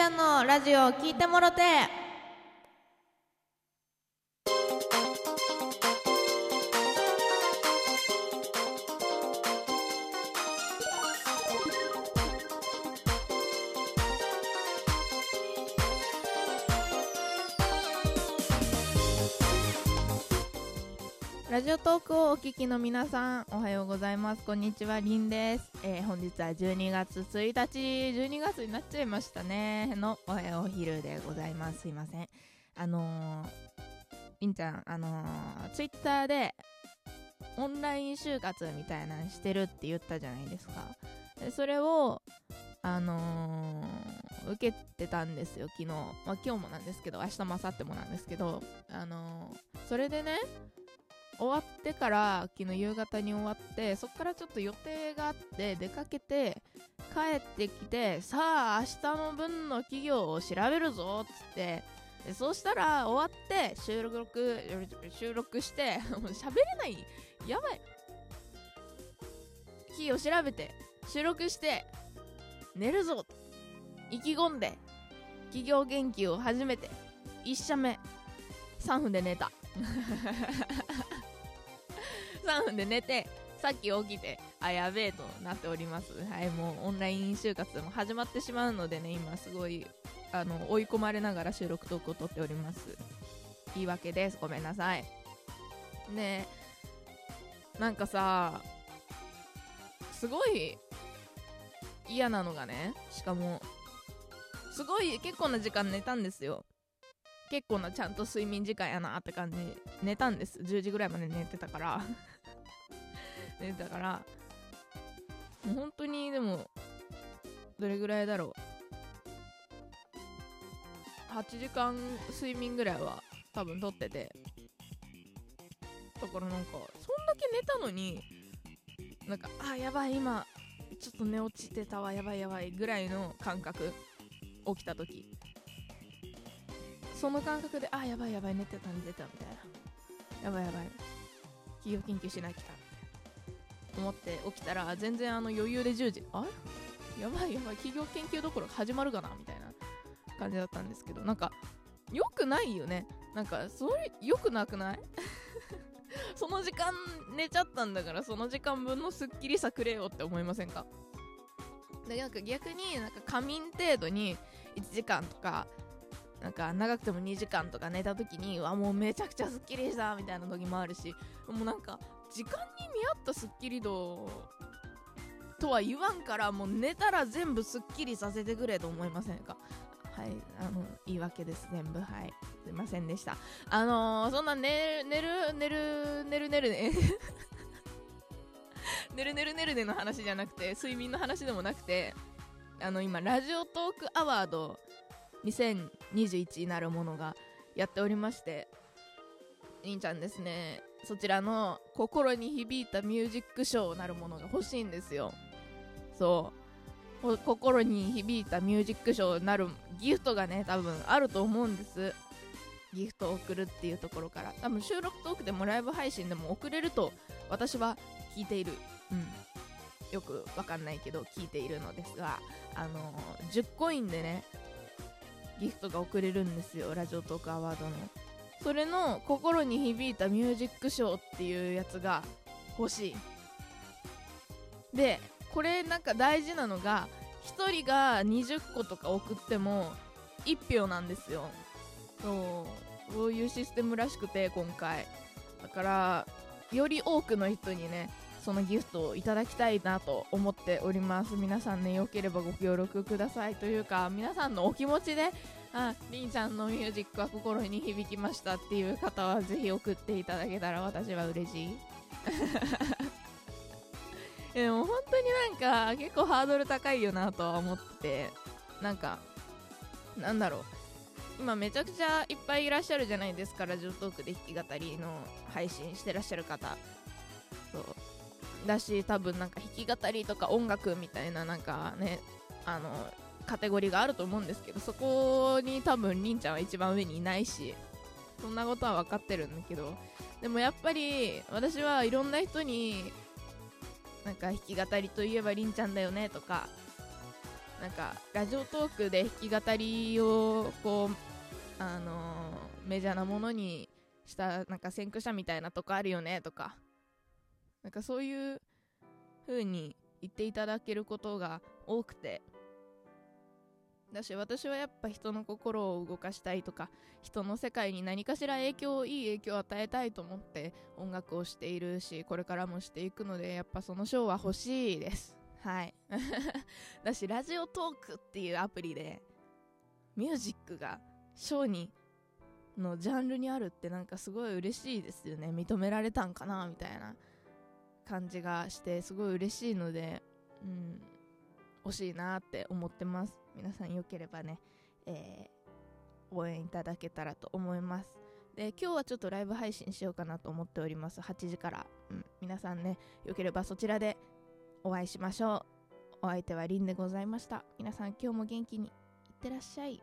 ちゃんのラジオを聞いてもろて。ラジオトークをお聞きの皆さんおはようございます。こんにちはりんです、えー本日は12月1日12月になっちゃいましたね。のおはようお昼でございます。すいません。あのー、りんちゃんあのー、ツイッターでオンライン就活みたいなのしてるって言ったじゃないですか。でそれをあのー受けてたんですよ昨日、まあ、今日もなんですけど明日も明後日もなんですけど。あのーそれでね終わってから昨日夕方に終わってそっからちょっと予定があって出かけて帰ってきてさあ明日の分の企業を調べるぞっつって。でそうしたら終わって収録収録してもう 喋れない。やばい。企業調べて収録して寝るぞ。意気込んで企業研究を始めて1社目。3分で寝た。3分で寝てさっき起きてあやべえとなっております。はいもうオンライン就活も始まってしまうのでね今すごいあの追い込まれながら収録トークを撮っております。言い訳です。ごめんなさい。ねえなんかさすごい嫌なのがねしかもすごい結構な時間寝たんですよ。結構なちゃんと睡眠時間やなって感じ寝たんです。10時ぐらいまで寝てたから。寝てたから本当にでもどれぐらいだろう。8時間睡眠ぐらいは多分とってて。だからなんかそんだけ寝たのになんかあやばい今ちょっと寝落ちてたわやばいやばいぐらいの感覚起きた時。その感覚であやばいやばい寝てた寝てたみたいな。やばいやばい。企業研究しなきゃ思って起きたら全然あの余裕で10時あれ？やばいやばい企業研究どころか始まるかなみたいな感じだったんですけどなんか良くないよね。なんかそれ良くなくない？その時間寝ちゃったんだからその時間分のスッキリさくれよって思いませんか？でなんか逆になんか仮眠程度に1時間とかなんか長くても2時間とか寝た時にうわもうめちゃくちゃスッキリしたみたいな時もあるしもうなんか時間に見合ったスッキリ度とは言わんからもう寝たら全部スッキリさせてくれと思いませんか？はいあの言い訳です全部。はい。すいませんでした。あのー、そんな寝る寝る寝る寝る寝るね 寝る寝る寝るねの話じゃなくて睡眠の話でもなくてあの今ラジオトークアワード2021なるものがやっておりましてりんちゃんですね。そちらの心に響いたミュージック賞なるものが欲しいんですよ。そう。心に響いたミュージック賞なるギフトがね多分あると思うんです。ギフトを送るっていうところから。多分収録トークでもライブ配信でも送れると私は聞いている。うん。よくわかんないけど聞いているのですがあの10コインでねギフトが送れるんですよ。ラジオトークアワードの。それの心に響いたミュージック賞っていうやつが欲しい。でこれなんか大事なのが1人が20個とか送っても1票なんですよ。そう。そういうシステムらしくて今回。だからより多くの人にねそのギフトをいただきたいなと思っております。皆さんねよければご協力くださいというか皆さんのお気持ちでありんちゃんのミュージックは心に響きましたっていう方はぜひ送っていただけたら私は嬉しい。でも本当になんか結構ハードル高いよなとは思ってなんかなんだろう。今めちゃくちゃいっぱいいらっしゃるじゃないですかラジオトークで弾き語りの配信してらっしゃる方。そう。だし多分なんか弾き語りとか音楽みたいななんかねあのカテゴリーがあると思うんですけどそこに多分りんちゃんは一番上にいないしそんなことは分かってるんだけどでもやっぱり私はいろんな人になんか弾き語りといえばりんちゃんだよねとかなんかラジオトークで弾き語りをこうあのーメジャーなものにしたなんか先駆者みたいなとこあるよねとかなんかそういう風に言っていただけることが多くてだし私はやっぱ人の心を動かしたいとか人の世界に何かしら影響いい影響を与えたいと思って音楽をしているしこれからもしていくのでやっぱその賞は欲しいです。はい。だしラジオトークっていうアプリでミュージックが賞にのジャンルにあるってなんかすごい嬉しいですよね。認められたんかなみたいな感じがしてすごい嬉しいのでうん惜しいなって思ってます皆さんよければね、えー応援いただけたらと思います。で今日はちょっとライブ配信しようかなと思っております。8時から、うん、皆さんねよければそちらでお会いしましょう。お相手はりんでございました。皆さん今日も元気にいってらっしゃい。